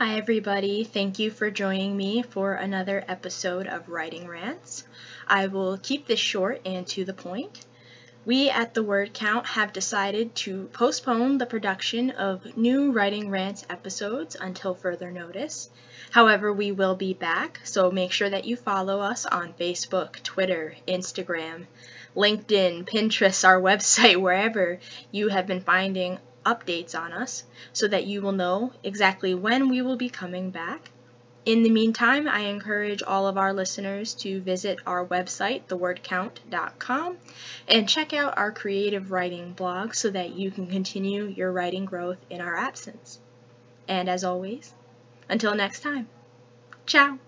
Hi, everybody. Thank you for joining me for another episode of Writing Rants. I will keep this short and to the point. We at the Word Count have decided to postpone the production of new Writing Rants episodes until further notice. However, we will be back, so make sure that you follow us on Facebook, Twitter, Instagram, LinkedIn, Pinterest, our website, wherever you have been finding updates on us so that you will know exactly when we will be coming back. In the meantime, I encourage all of our listeners to visit our website, thewordcount.com, and check out our creative writing blog so that you can continue your writing growth in our absence. And as always, until next time, ciao!